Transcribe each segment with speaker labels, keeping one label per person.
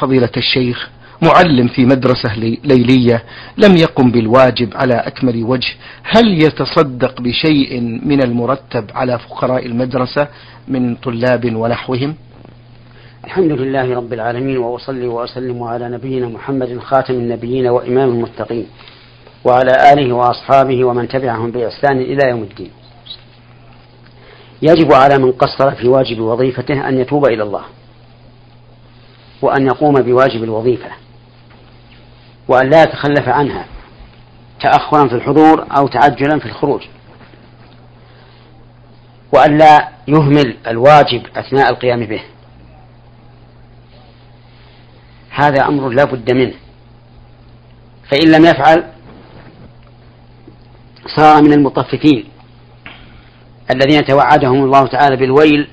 Speaker 1: فضيلة الشيخ معلم في مدرسة ليلية لم يقم بالواجب على أكمل وجه هل يتصدق بشيء من المرتب على فقراء المدرسة من طلاب ونحوهم؟
Speaker 2: الحمد لله رب العالمين وأصلي وأسلم على نبينا محمد خاتم النبيين وإمام المتقين وعلى آله وأصحابه ومن تبعهم بإحسان إلى يوم الدين. يجب على من قصر في واجب وظيفته أن يتوب إلى الله. وأن يقوم بواجب الوظيفة وأن لا يتخلف عنها تأخرا في الحضور أو تعجلا في الخروج. وأن لا يهمل الواجب أثناء القيام به. هذا أمر لا بد منه. فإن لم يفعل صار من المطففين الذين توعدهم الله تعالى بالويل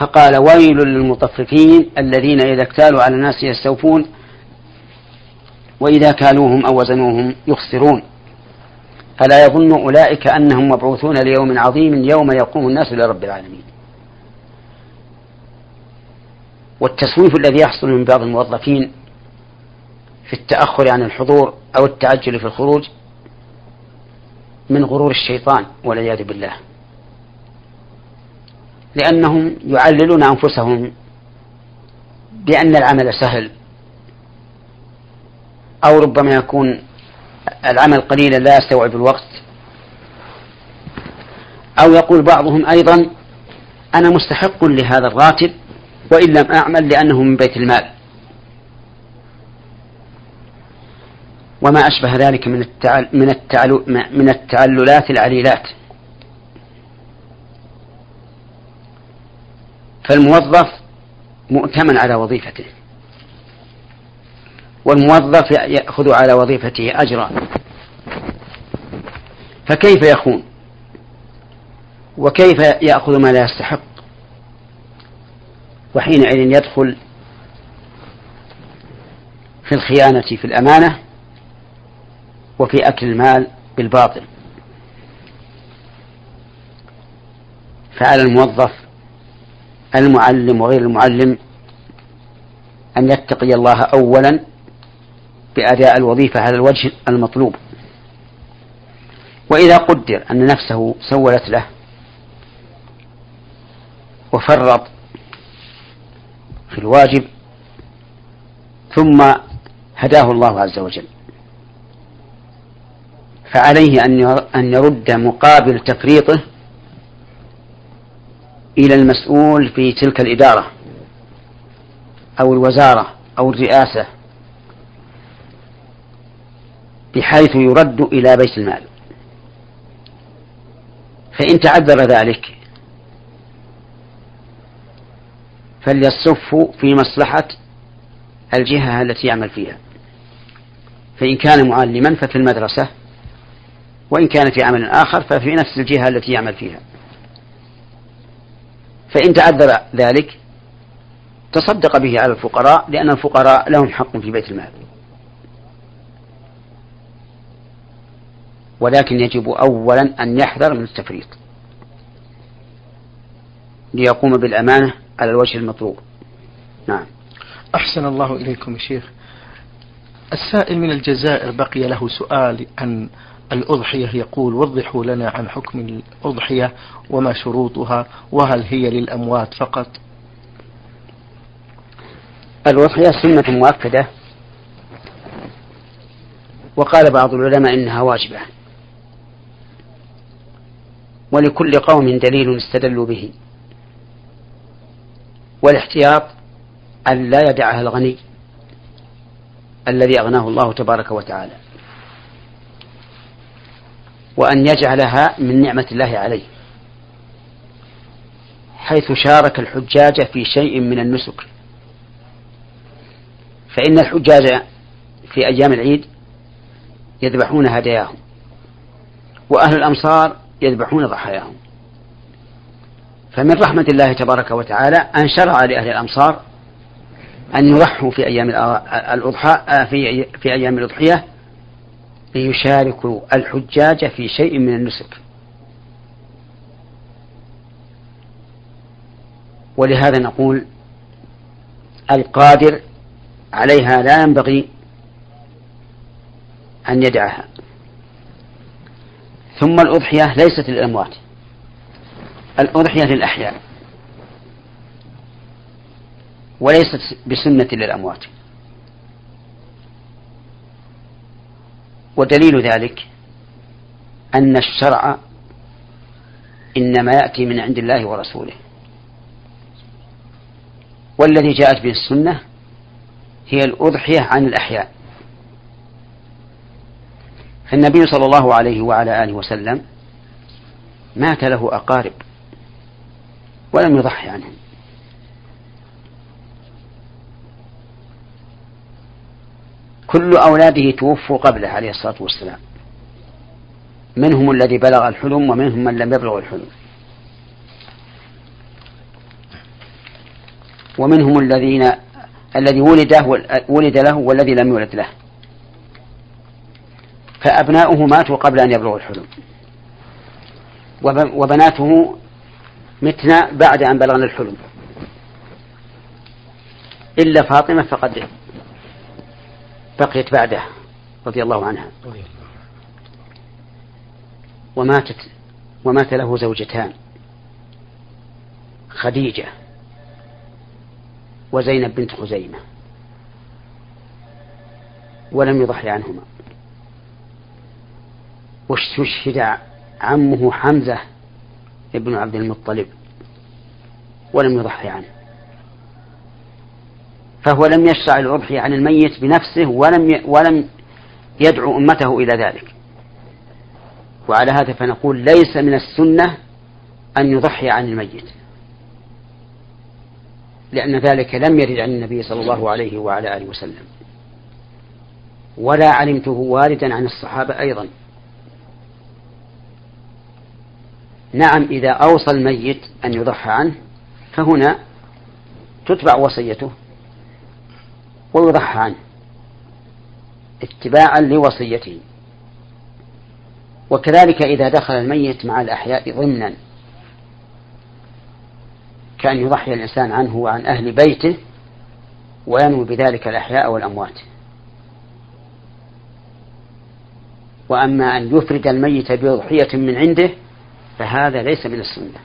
Speaker 2: فقال ويل للمطففين الذين إذا اكتالوا على الناس يستوفون وإذا كالوهم أو وزنوهم يخسرون. ألا يظن أولئك أنهم مبعوثون ليوم عظيم يوم يقوم الناس لرب العالمين. والتسويف الذي يحصل من بعض الموظفين في التأخر عن الحضور أو التعجل في الخروج من غرور الشيطان والعياذ بالله. لأنهم يعللون أنفسهم بأن العمل سهل أو ربما يكون العمل قليلا لا يستوعب الوقت أو يقول بعضهم أيضا أنا مستحق لهذا الراتب وإن لم أعمل لأنه من بيت المال وما أشبه ذلك من التعل من التعل من التعللات العليلات فالموظف مؤتمن على وظيفته. والموظف يأخذ على وظيفته أجرا. فكيف يخون؟ وكيف يأخذ ما لا يستحق؟ وحينئذ يدخل في الخيانة في الأمانة وفي أكل المال بالباطل. فعلى الموظف المعلم وغير المعلم أن يتقي الله أولا بأداء الوظيفة على الوجه المطلوب. وإذا قدر أن نفسه سولت له وفرط في الواجب ثم هداه الله عز وجل فعليه أن يرد مقابل تفريطه إلى المسؤول في تلك الإدارة أو الوزارة أو الرئاسة بحيث يرد إلى بيت المال. فإن تعذر ذلك فليصف في مصلحة الجهة التي يعمل فيها. فإن كان معلما ففي المدرسة وإن كان في عمل آخر ففي نفس الجهة التي يعمل فيها. فإن تعذر ذلك تصدق به على الفقراء لأن الفقراء لهم حق في بيت المال. ولكن يجب أولا أن يحذر من التفريط ليقوم بالأمانة على الوجه المطلوب. نعم.
Speaker 1: أحسن الله إليكم يا شيخ. السائل من الجزائر بقي له سؤال عن الأضحية يقول وضحوا لنا عن حكم الأضحية وما شروطها وهل هي للأموات فقط؟
Speaker 2: الأضحية سنة مؤكدة. وقال بعض العلماء إنها واجبة. ولكل قوم دليل استدلوا به. والاحتياط أن لا يدعها الغني الذي أغناه الله تبارك وتعالى. وأن يجعلها من نعمة الله عليه حيث شارك الحجاج في شيء من النسك. فإن الحجاج في أيام العيد يذبحون هداياهم وأهل الأمصار يذبحون ضحاياهم. فمن رحمة الله تبارك وتعالى أن شرع لأهل الأمصار أن يضحوا في أيام الأضحى في في أيام الأضحية ليشاركوا الحجاج في شيء من النسك. ولهذا نقول القادر عليها لا ينبغي أن يدعها. ثم الأضحية ليست للأموات الأضحية للأحياء وليست بسنة للأموات. ودليل ذلك أن الشرع إنما يأتي من عند الله ورسوله. والذي جاءت به السنة هي الأضحية عن الأحياء. فالنبي صلى الله عليه وعلى آله وسلم مات له أقارب ولم يضحي عنهم. كل أولاده توفوا قبله عليه الصلاة والسلام. منهم الذي بلغ الحلم ومنهم من لم يبلغ الحلم. ومنهم الذين الذي ولد ولد له والذي لم يولد له. فأبناؤه ماتوا قبل أن يبلغوا الحلم. وبناته متنا بعد أن بلغنا الحلم. إلا فاطمة فقد بقيت بعده رضي الله عنها. وماتت ومات له زوجتان خديجة وزينب بنت خزيمة ولم يضحي عنهما. واستشهد عمه حمزة ابن عبد المطلب ولم يضحي عنه. فهو لم يشرع الأضحية عن الميت بنفسه ولم ولم يدعو أمته إلى ذلك. وعلى هذا فنقول ليس من السنة أن يضحي عن الميت. لأن ذلك لم يرد عن النبي صلى الله عليه وعلى آله وسلم. ولا علمته واردا عن الصحابة أيضا. نعم إذا أوصى الميت أن يضحى عنه فهنا تتبع وصيته. ويضحى عنه اتباعا لوصيته. وكذلك إذا دخل الميت مع الأحياء ضمنا كأن يضحي الإنسان عنه وعن أهل بيته وينوي بذلك الأحياء والأموات. وأما أن يفرد الميت بأضحية من عنده فهذا ليس من السنة.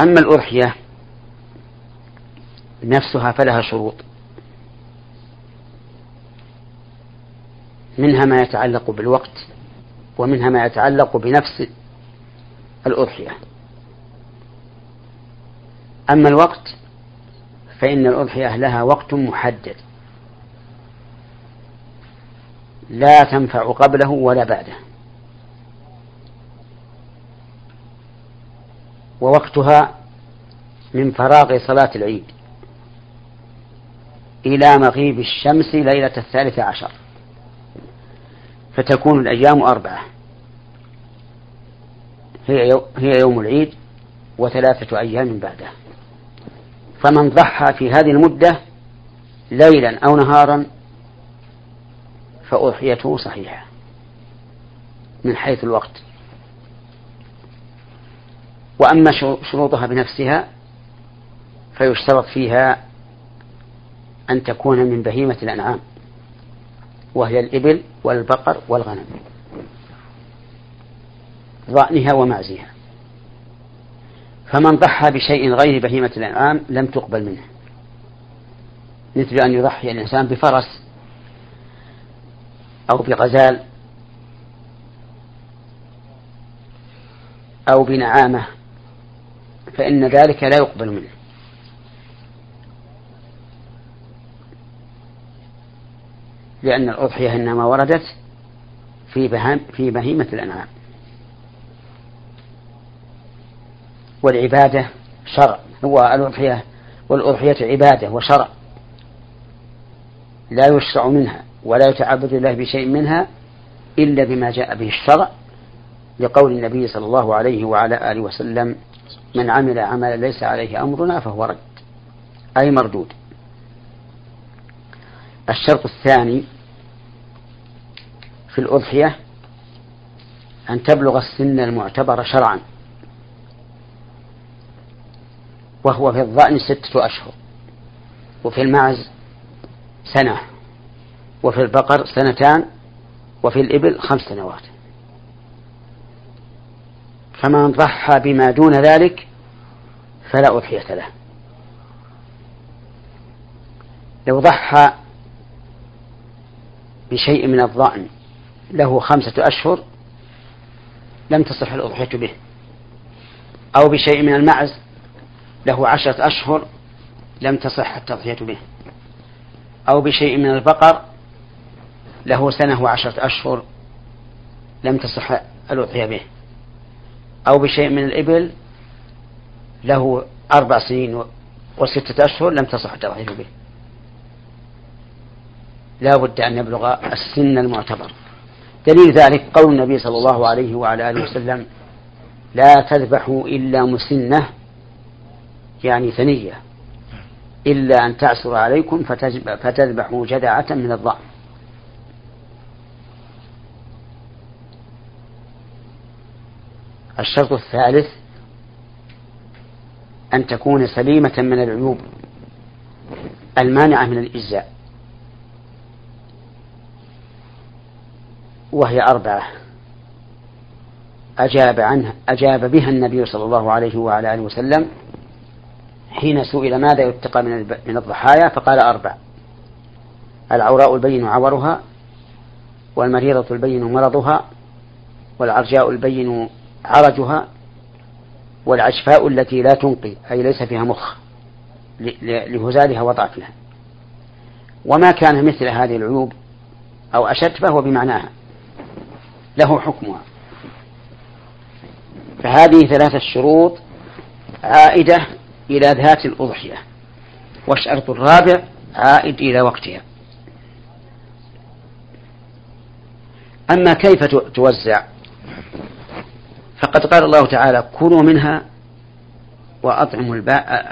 Speaker 2: أما الأضحية نفسها فلها شروط. منها ما يتعلق بالوقت ومنها ما يتعلق بنفس الأضحية. أما الوقت فإن الأضحية لها وقت محدد. لا تنفع قبله ولا بعده. ووقتها من فراغ صلاة العيد. إلى مغيب الشمس ليلة الثالثة عشر. فتكون الأيام أربعة. هي يوم العيد وثلاثة أيام بعده. فمن ضحى في هذه المدة ليلا أو نهارا فأضحيته صحيحة. من حيث الوقت. وأما شروطها بنفسها فيشترط فيها أن تكون من بهيمة الأنعام وهي الإبل والبقر والغنم ضأنها ومعزها. فمن ضحى بشيء غير بهيمة الأنعام لم تقبل منه. مثل أن يضحي الإنسان بفرس أو بغزال أو بنعامة فإن ذلك لا يقبل منه. لأن الأضحية إنما وردت في في بهيمة الأنعام. والعبادة شرع. هو الأضحية والأضحية عبادة وشرع. لا يشرع منها ولا يتعبد الله بشيء منها إلا بما جاء به الشرع لقول النبي صلى الله عليه وعلى آله وسلم من عمل عملا ليس عليه أمرنا فهو رد. أي مردود. الشرط الثاني في الأضحية أن تبلغ السن المعتبر شرعا. وهو في الظأن ستة أشهر وفي المعز سنة وفي البقر سنتان وفي الإبل خمس سنوات. فمن ضحى بما دون ذلك فلا أضحية له. لو ضحى بشيء من الضأن له خمسة أشهر لم تصح الأضحية به. أو بشيء من المعز له عشرة أشهر لم تصح التضحية به. أو بشيء من البقر له سنة وعشرة أشهر لم تصح الأضحية به. أو بشيء من الإبل له أربع سنين وستة أشهر لم تصح التضحية به. لا بد أن يبلغ السن المعتبر. دليل ذلك قول النبي صلى الله عليه وعلى آله وسلم لا تذبحوا إلا مسنة يعني ثنية إلا أن تعسر عليكم فتذبحوا جذعة من الضأن. الشرط الثالث أن تكون سليمة من العيوب المانعة من الإجزاء. وهي أربعة. أجاب عنها أجاب بها النبي صلى الله عليه وعلى آله وسلم حين سئل ماذا يتقى من من الضحايا فقال أربع. العوراء البين عورها والمريضة البين مرضها والعرجاء البين عرجها والعشفاء التي لا تنقي أي ليس فيها مخ لهزالها وضعفها. وما كان مثل هذه العيوب أو أشد فهو بمعناها له حكمها. فهذه ثلاثة شروط عائدة إلى ذات الأضحية والشرط الرابع عائد إلى وقتها. أما كيف توزع؟ فقد قال الله تعالى كلوا منها وأطعموا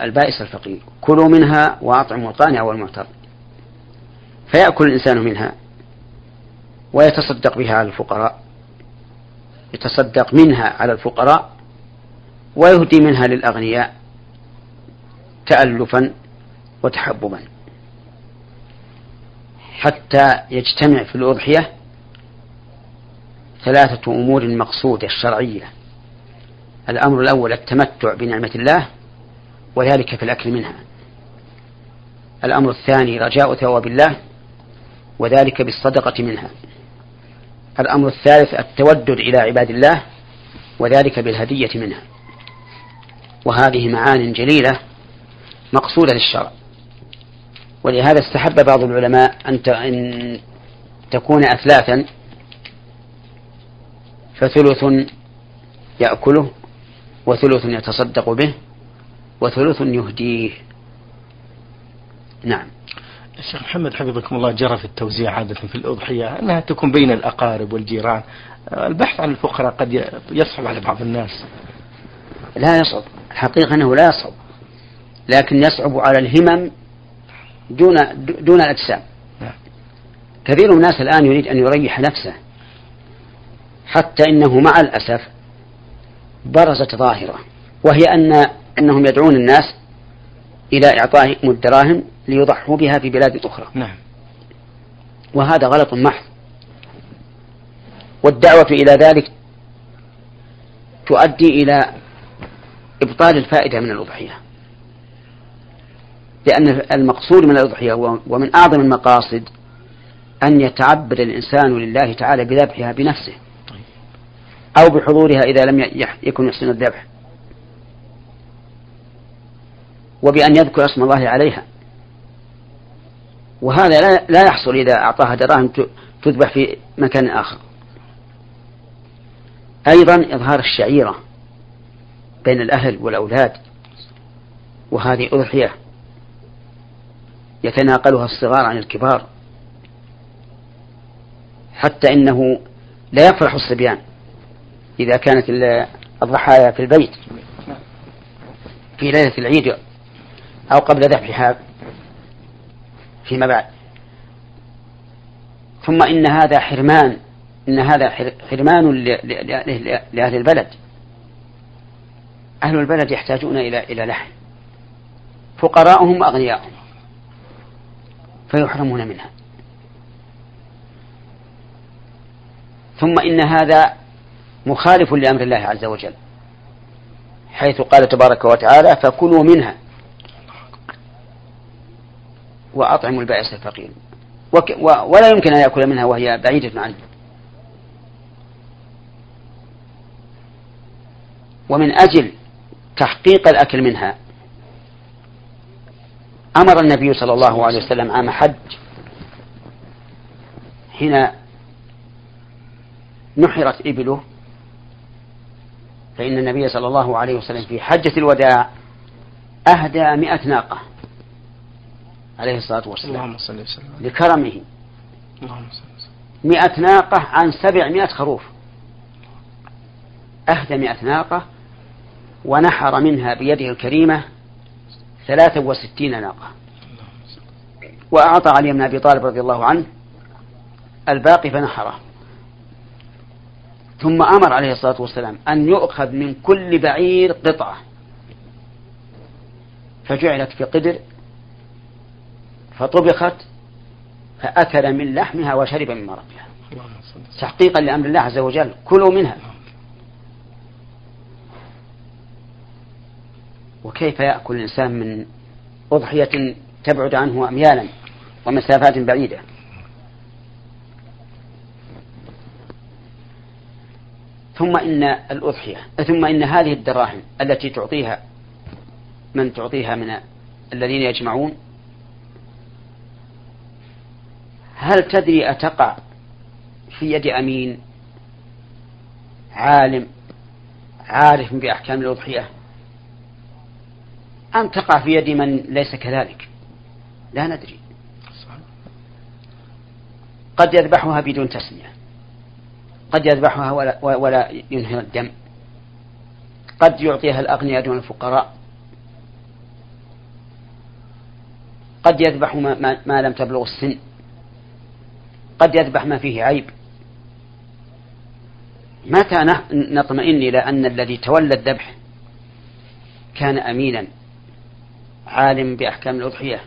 Speaker 2: البائس الفقير. كلوا منها وأطعموا القانع والمعتر. فيأكل الإنسان منها ويتصدق بها على الفقراء. يتصدق منها على الفقراء ويهدي منها للأغنياء تألفا وتحببا. حتى يجتمع في الأضحية ثلاثة أمور مقصودة الشرعية الأمر الأول التمتع بنعمة الله وذلك في الأكل منها. الأمر الثاني رجاء ثواب الله وذلك بالصدقة منها. الأمر الثالث التودد إلى عباد الله وذلك بالهدية منها وهذه معان جليلة مقصودة للشرع. ولهذا استحب بعض العلماء أن تكون أثلاثا فثلث يأكله وثلث يتصدق به وثلث يهديه. نعم.
Speaker 1: الشيخ محمد حفظكم الله جرى في التوزيع عادة في الأضحية أنها تكون بين الأقارب والجيران. البحث عن الفقراء قد يصعب على بعض الناس.
Speaker 2: لا يصعب الحقيقة أنه لا يصعب لكن يصعب على الهمم دون دون الأجسام نعم. كثير من الناس الآن يريد أن يريح نفسه حتى إنه مع الأسف برزت ظاهرة وهي أن أنهم يدعون الناس إلى إعطائهم الدراهم ليضحوا بها في بلاد أخرى.
Speaker 1: نعم.
Speaker 2: وهذا غلط محض. والدعوة إلى ذلك تؤدي إلى إبطال الفائدة من الأضحية. لأن المقصود من الأضحية ومن أعظم المقاصد أن يتعبد الإنسان لله تعالى بذبحها بنفسه. أو بحضورها إذا لم يكن يحسن الذبح. وبأن يذكر اسم الله عليها. وهذا لا يحصل إذا أعطاها دراهم تذبح في مكان آخر. أيضا إظهار الشعيرة بين الأهل والأولاد وهذه أضحية يتناقلها الصغار عن الكبار حتى إنه لا يفرح الصبيان إذا كانت الضحايا في البيت في ليلة العيد أو قبل ذبحها فيما بعد. ثم إن هذا حرمان إن هذا حرمان لأهل البلد. أهل البلد يحتاجون إلى إلى لحم. فقراؤهم وأغنياؤهم. فيحرمون منها. ثم إن هذا مخالف لأمر الله عز وجل. حيث قال تبارك وتعالى فكلوا منها. وأطعموا البائس الفقير. ولا يمكن أن يأكل منها وهي بعيدة عنه ومن أجل تحقيق الأكل منها أمر النبي صلى الله عليه وسلم عام حج. حين نحرت إبله فإن النبي صلى الله عليه وسلم في حجة الوداع أهدى مئة ناقة. عليه الصلاة والسلام. اللهم صل وسلم. لكرمه. اللهم صل وسلم. مئة ناقة عن سبعمائة خروف. أهدى مئة ناقة ونحر منها بيده الكريمة ثلاثة وستين ناقة. وأعطى علي بن أبي طالب رضي الله عنه الباقي فنحره. ثم أمر عليه الصلاة والسلام أن يؤخذ من كل بعير قطعة. فجعلت في قدر فطبخت فأكل من لحمها وشرب من مرقها. تحقيقا لأمر الله عز وجل. كلوا منها. وكيف يأكل الإنسان من أضحية تبعد عنه أميالا ومسافات بعيدة؟ ثم إن الأضحية ثم إن هذه الدراهم التي تعطيها من تعطيها من الذين يجمعون هل تدري أتقع في يد أمين؟ عالم عارف بأحكام الأضحية. أم تقع في يد من ليس كذلك؟ لا ندري. قد يذبحها بدون تسمية. قد يذبحها ولا, ولا ينهر الدم. قد يعطيها الأغنياء دون الفقراء. قد يذبح ما, ما, لم تبلغ السن. قد يذبح ما فيه عيب. متى نطمئن إلى أن الذي تولى الذبح كان أمينا عالم بأحكام الأضحية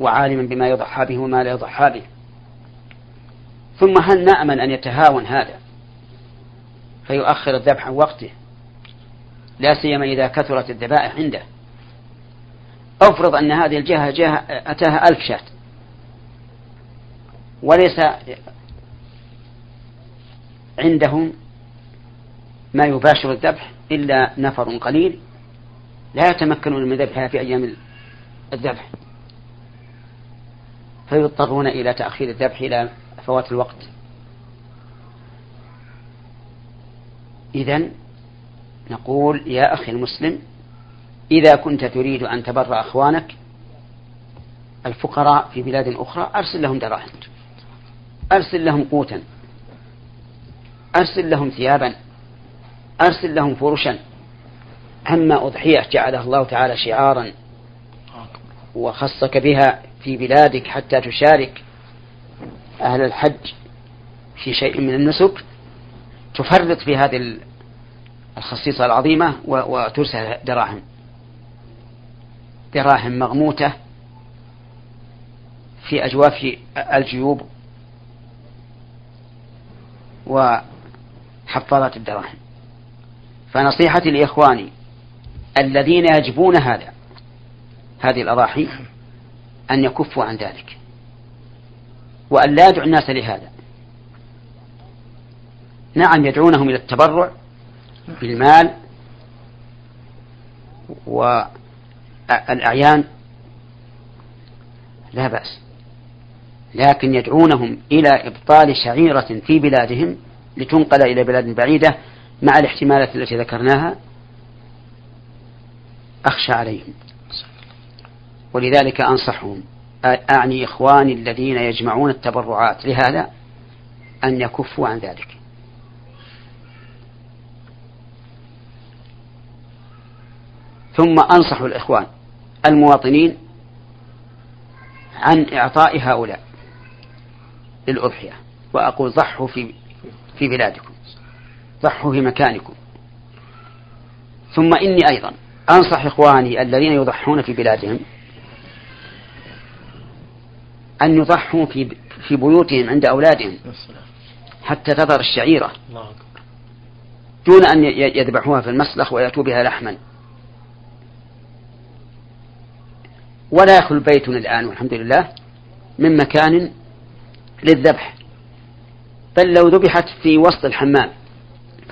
Speaker 2: وعالما بما يضحى به وما لا يضحى به. ثم هل نأمن أن يتهاون هذا؟ فيؤخر الذبح عن وقته لا سيما إذا كثرت الذبائح عنده. أفرض أن هذه الجهة جهة أتاها ألف شاة. وليس عندهم ما يباشر الذبح إلا نفر قليل لا يتمكنون من ذبحها في أيام الذبح فيضطرون إلى تأخير الذبح إلى فوات الوقت. إذا نقول يا أخي المسلم إذا كنت تريد أن تبر أخوانك الفقراء في بلاد أخرى أرسل لهم دراهم أرسل لهم قوتا. أرسل لهم ثيابا. أرسل لهم فرشا. أما أضحية جعلها الله تعالى شعارا. وخصك بها في بلادك حتى تشارك أهل الحج في شيء من النسك. تفرط في هذه الخصيصة العظيمة وترسل دراهم. دراهم مغموتة في أجواف الجيوب. وحفاظات الدراهم فنصيحتي لإخواني الذين يجبون هذا هذه الأضاحي أن يكفوا عن ذلك وأن لا يدعو الناس لهذا. نعم يدعونهم إلى التبرع بالمال والأعيان لا بأس. لكن يدعونهم إلى إبطال شعيرة في بلادهم لتنقل إلى بلاد بعيدة مع الاحتمالات التي ذكرناها أخشى عليهم. ولذلك أنصحهم أعني إخواني الذين يجمعون التبرعات لهذا أن يكفوا عن ذلك. ثم أنصح الإخوان المواطنين عن إعطاء هؤلاء. للأضحية وأقول ضحوا في في بلادكم. ضحوا في مكانكم. ثم إني أيضا أنصح إخواني الذين يضحون في بلادهم أن يضحوا في في بيوتهم عند أولادهم حتى تظهر الشعيرة. دون أن يذبحوها في المسلخ ويأتوا بها لحما. ولا يخلو بيتنا الآن والحمد لله من مكان للذبح. بل لو ذبحت في وسط الحمام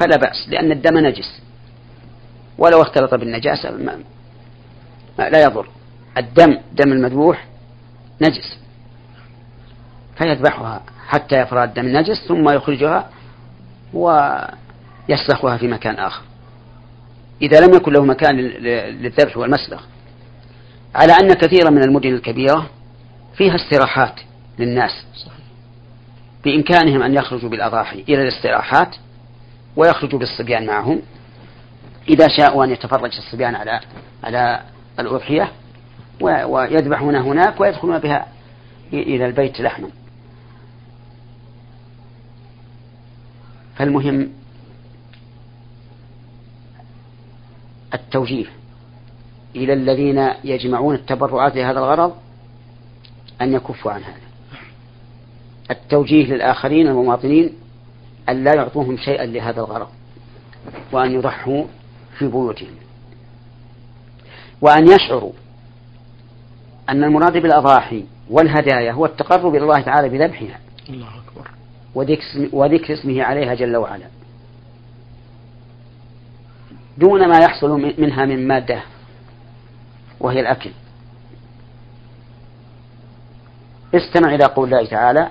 Speaker 2: فلا بأس لأن الدم نجس. ولو اختلط بالنجاسة ما لا يضر. الدم دم المذبوح نجس. فيذبحها حتى يفرى الدم النجس ثم يخرجها ويسلخها في مكان آخر. إذا لم يكن له مكان للذبح والمسلخ. على أن كثيرا من المدن الكبيرة فيها استراحات للناس. بإمكانهم أن يخرجوا بالأضاحي إلى الاستراحات ويخرجوا بالصبيان معهم. إذا شاءوا أن يتفرج الصبيان على على الأضحية ويذبحون هناك ويدخلون بها إلى البيت لحما. فالمهم التوجيه إلى الذين يجمعون التبرعات لهذا الغرض أن يكفوا عن هذا. التوجيه للآخرين المواطنين أن لا يعطوهم شيئا لهذا الغرض وأن يضحوا في بيوتهم. وأن يشعروا أن المراد بالأضاحي والهدايا هو التقرب إلى الله تعالى بذبحها
Speaker 1: الله أكبر.
Speaker 2: وذكر اسمه عليها جل وعلا. دون ما يحصل منها من مادة وهي الأكل. استمع إلى قول الله تعالى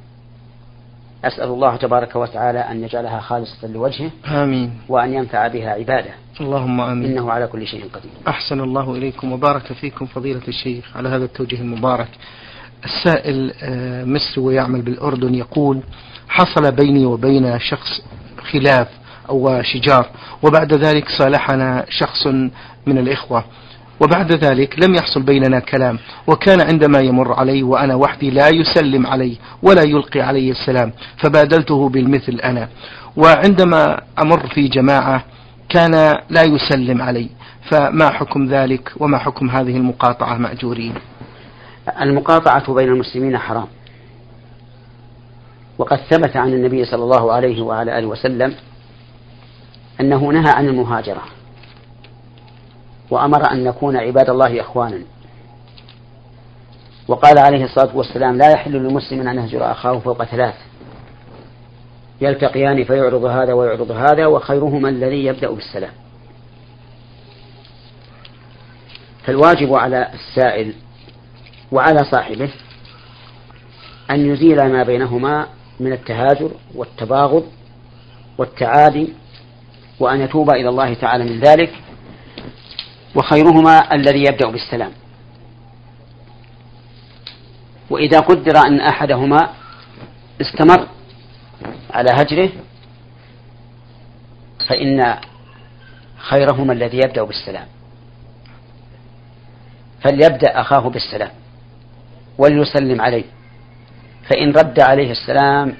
Speaker 2: أسأل الله تبارك وتعالى أن يجعلها خالصة لوجهه
Speaker 1: آمين.
Speaker 2: وأن ينفع بها عباده.
Speaker 1: اللهم آمين.
Speaker 2: إنه على كل شيء قدير.
Speaker 1: أحسن الله إليكم وبارك فيكم فضيلة الشيخ على هذا التوجيه المبارك. السائل آه، مصري ويعمل بالأردن يقول حصل بيني وبين شخص خلاف أو شجار وبعد ذلك صالحنا شخص من الإخوة. وبعد ذلك لم يحصل بيننا كلام وكان عندما يمر علي وأنا وحدي لا يسلم علي ولا يلقي علي السلام فبادلته بالمثل أنا. وعندما أمر في جماعة كان لا يسلم علي فما حكم ذلك وما حكم هذه المقاطعة مأجورين؟
Speaker 2: المقاطعة بين المسلمين حرام. وقد ثبت عن النبي صلى الله عليه وعلى آله وسلم أنه نهى عن المهاجرة. وأمر أن نكون عباد الله إخوانا. وقال عليه الصلاة والسلام لا يحل للمسلم أن يهجر أخاه فوق ثلاث. يلتقيان فيعرض هذا ويعرض هذا وخيرهما الذي يبدأ بالسلام. فالواجب على السائل وعلى صاحبه أن يزيل ما بينهما من التهاجر والتباغض والتعادي وأن يتوب إلى الله تعالى من ذلك وخيرهما الذي يبدأ بالسلام. وإذا قدر أن أحدهما استمر على هجره فإن خيرهما الذي يبدأ بالسلام. فليبدأ أخاه بالسلام وليسلم عليه. فإن رد عليه السلام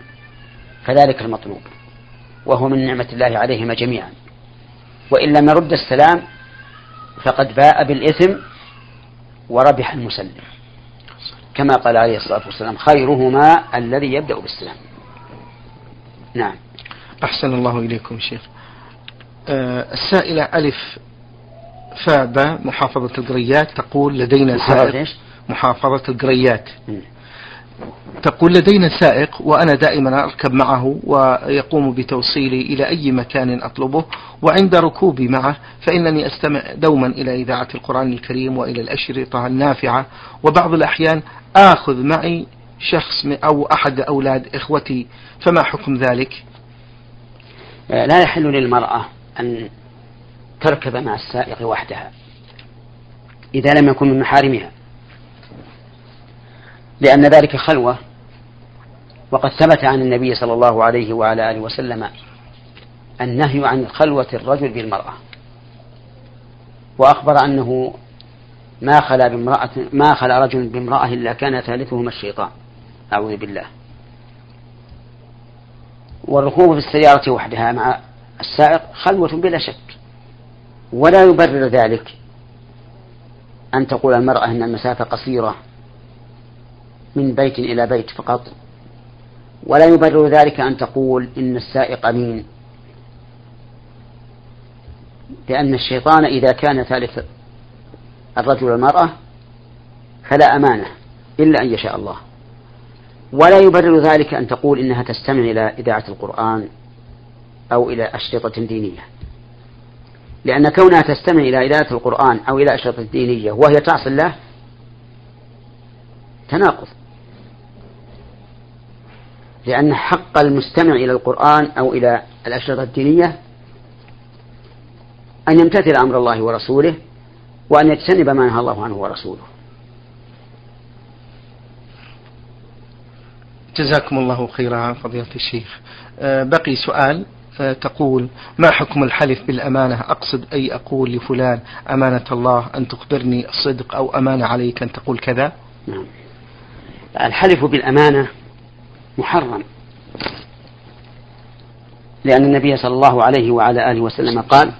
Speaker 2: فذلك المطلوب وهو من نعمة الله عليهما جميعا. وإن لم يرد السلام فقد باء بالإثم وربح المسلم. كما قال عليه الصلاة والسلام خيرهما الذي يبدأ بالسلام. نعم.
Speaker 1: أحسن الله إليكم شيخ. آه السائلة ألف فابا محافظة القريات تقول لدينا
Speaker 2: محافظة
Speaker 1: محافظة القريات. تقول لدينا سائق وأنا دائما أركب معه ويقوم بتوصيلي إلى أي مكان أطلبه وعند ركوبي معه فإنني أستمع دوما إلى إذاعة القرآن الكريم وإلى الأشرطة النافعة. وبعض الأحيان آخذ معي شخص أو أحد أولاد إخوتي. فما حكم ذلك؟
Speaker 2: لا يحل للمرأة أن تركب مع السائق وحدها إذا لم يكن من محارمها. لأن ذلك خلوة وقد ثبت عن النبي صلى الله عليه وعلى آله وسلم النهي عن خلوة الرجل بالمرأة وأخبر أنه ما خلا بامرأة ما خلا رجل بامرأة إلا كان ثالثهما الشيطان أعوذ بالله. والركوب في السيارة وحدها مع السائق خلوة بلا شك ولا يبرر ذلك أن تقول المرأة أن المسافة قصيرة من بيت إلى بيت فقط. ولا يبرر ذلك أن تقول إن السائق أمين. لأن الشيطان إذا كان ثالث الرجل والمرأة فلا أمانة إلا أن يشاء الله. ولا يبرر ذلك أن تقول إنها تستمع إلى إذاعة القرآن أو إلى أشرطة دينية. لأن كونها تستمع إلى إذاعة القرآن أو إلى أشرطة دينية وهي تعصي الله تناقض. لأن حق المستمع إلى القرآن أو إلى الأشرطة الدينية أن يمتثل أمر الله ورسوله وأن يجتنب ما نهى الله عنه ورسوله.
Speaker 1: جزاكم الله خيرا فضيلة الشيخ. آه، بقي سؤال. آه، تقول ما حكم الحلف بالأمانة؟ أقصد أي أقول لفلان أمانة الله أن تخبرني الصدق أو أمانة عليك أن تقول كذا؟
Speaker 2: نعم. الحلف بالأمانة محرم. لأن النبي صلى الله عليه وعلى آله وسلم قال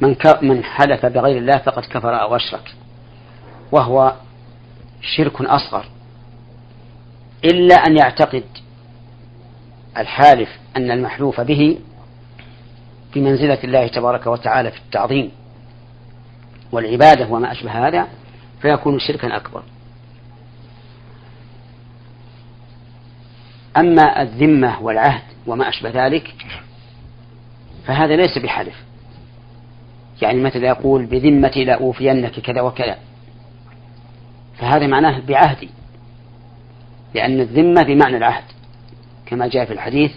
Speaker 2: من من حلف بغير الله فقد كفر أو أشرك. وهو شرك أصغر. إلا أن يعتقد الحالف أن المحلوف به بمنزلة الله تبارك وتعالى في التعظيم والعبادة وما أشبه هذا فيكون شركا أكبر. أما الذمة والعهد وما أشبه ذلك فهذا ليس بحلف. يعني مثل يقول بذمتي لأوفينك كذا وكذا. فهذا معناه بعهدي لأن الذمة بمعنى العهد. كما جاء في الحديث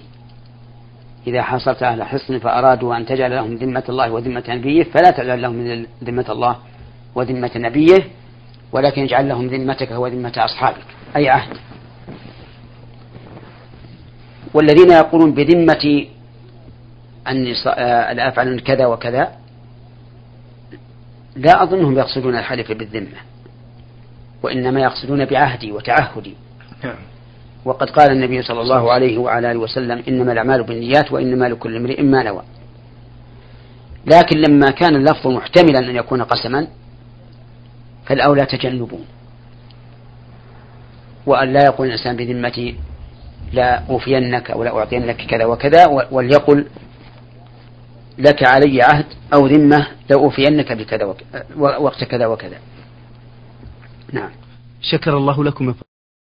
Speaker 2: إذا حاصرت أهل حصن فأرادوا أن تجعل لهم ذمة الله وذمة نبيه فلا تجعل لهم ذمة الله وذمة نبيه ولكن اجعل لهم ذمتك وذمة أصحابك. أي عهد. والذين يقولون بذمة أني لا أفعل كذا وكذا لا أظنهم يقصدون الحلف بالذمة وإنما يقصدون بعهدي وتعهدي. وقد قال النبي صلى الله عليه وعلى آله وسلم إنما الأعمال بالنيات وإنما لكل امرئ ما نوى لكن لما كان اللفظ محتملا أن يكون قسما فالأولى تجنبه وأن لا يقول الإنسان بذمتي لا أوفينك أو لا أعطينك كذا وكذا وليقل لك علي عهد أو ذمة لأوفينك بكذا وقت كذا وكذا. نعم.
Speaker 1: شكر الله لكم.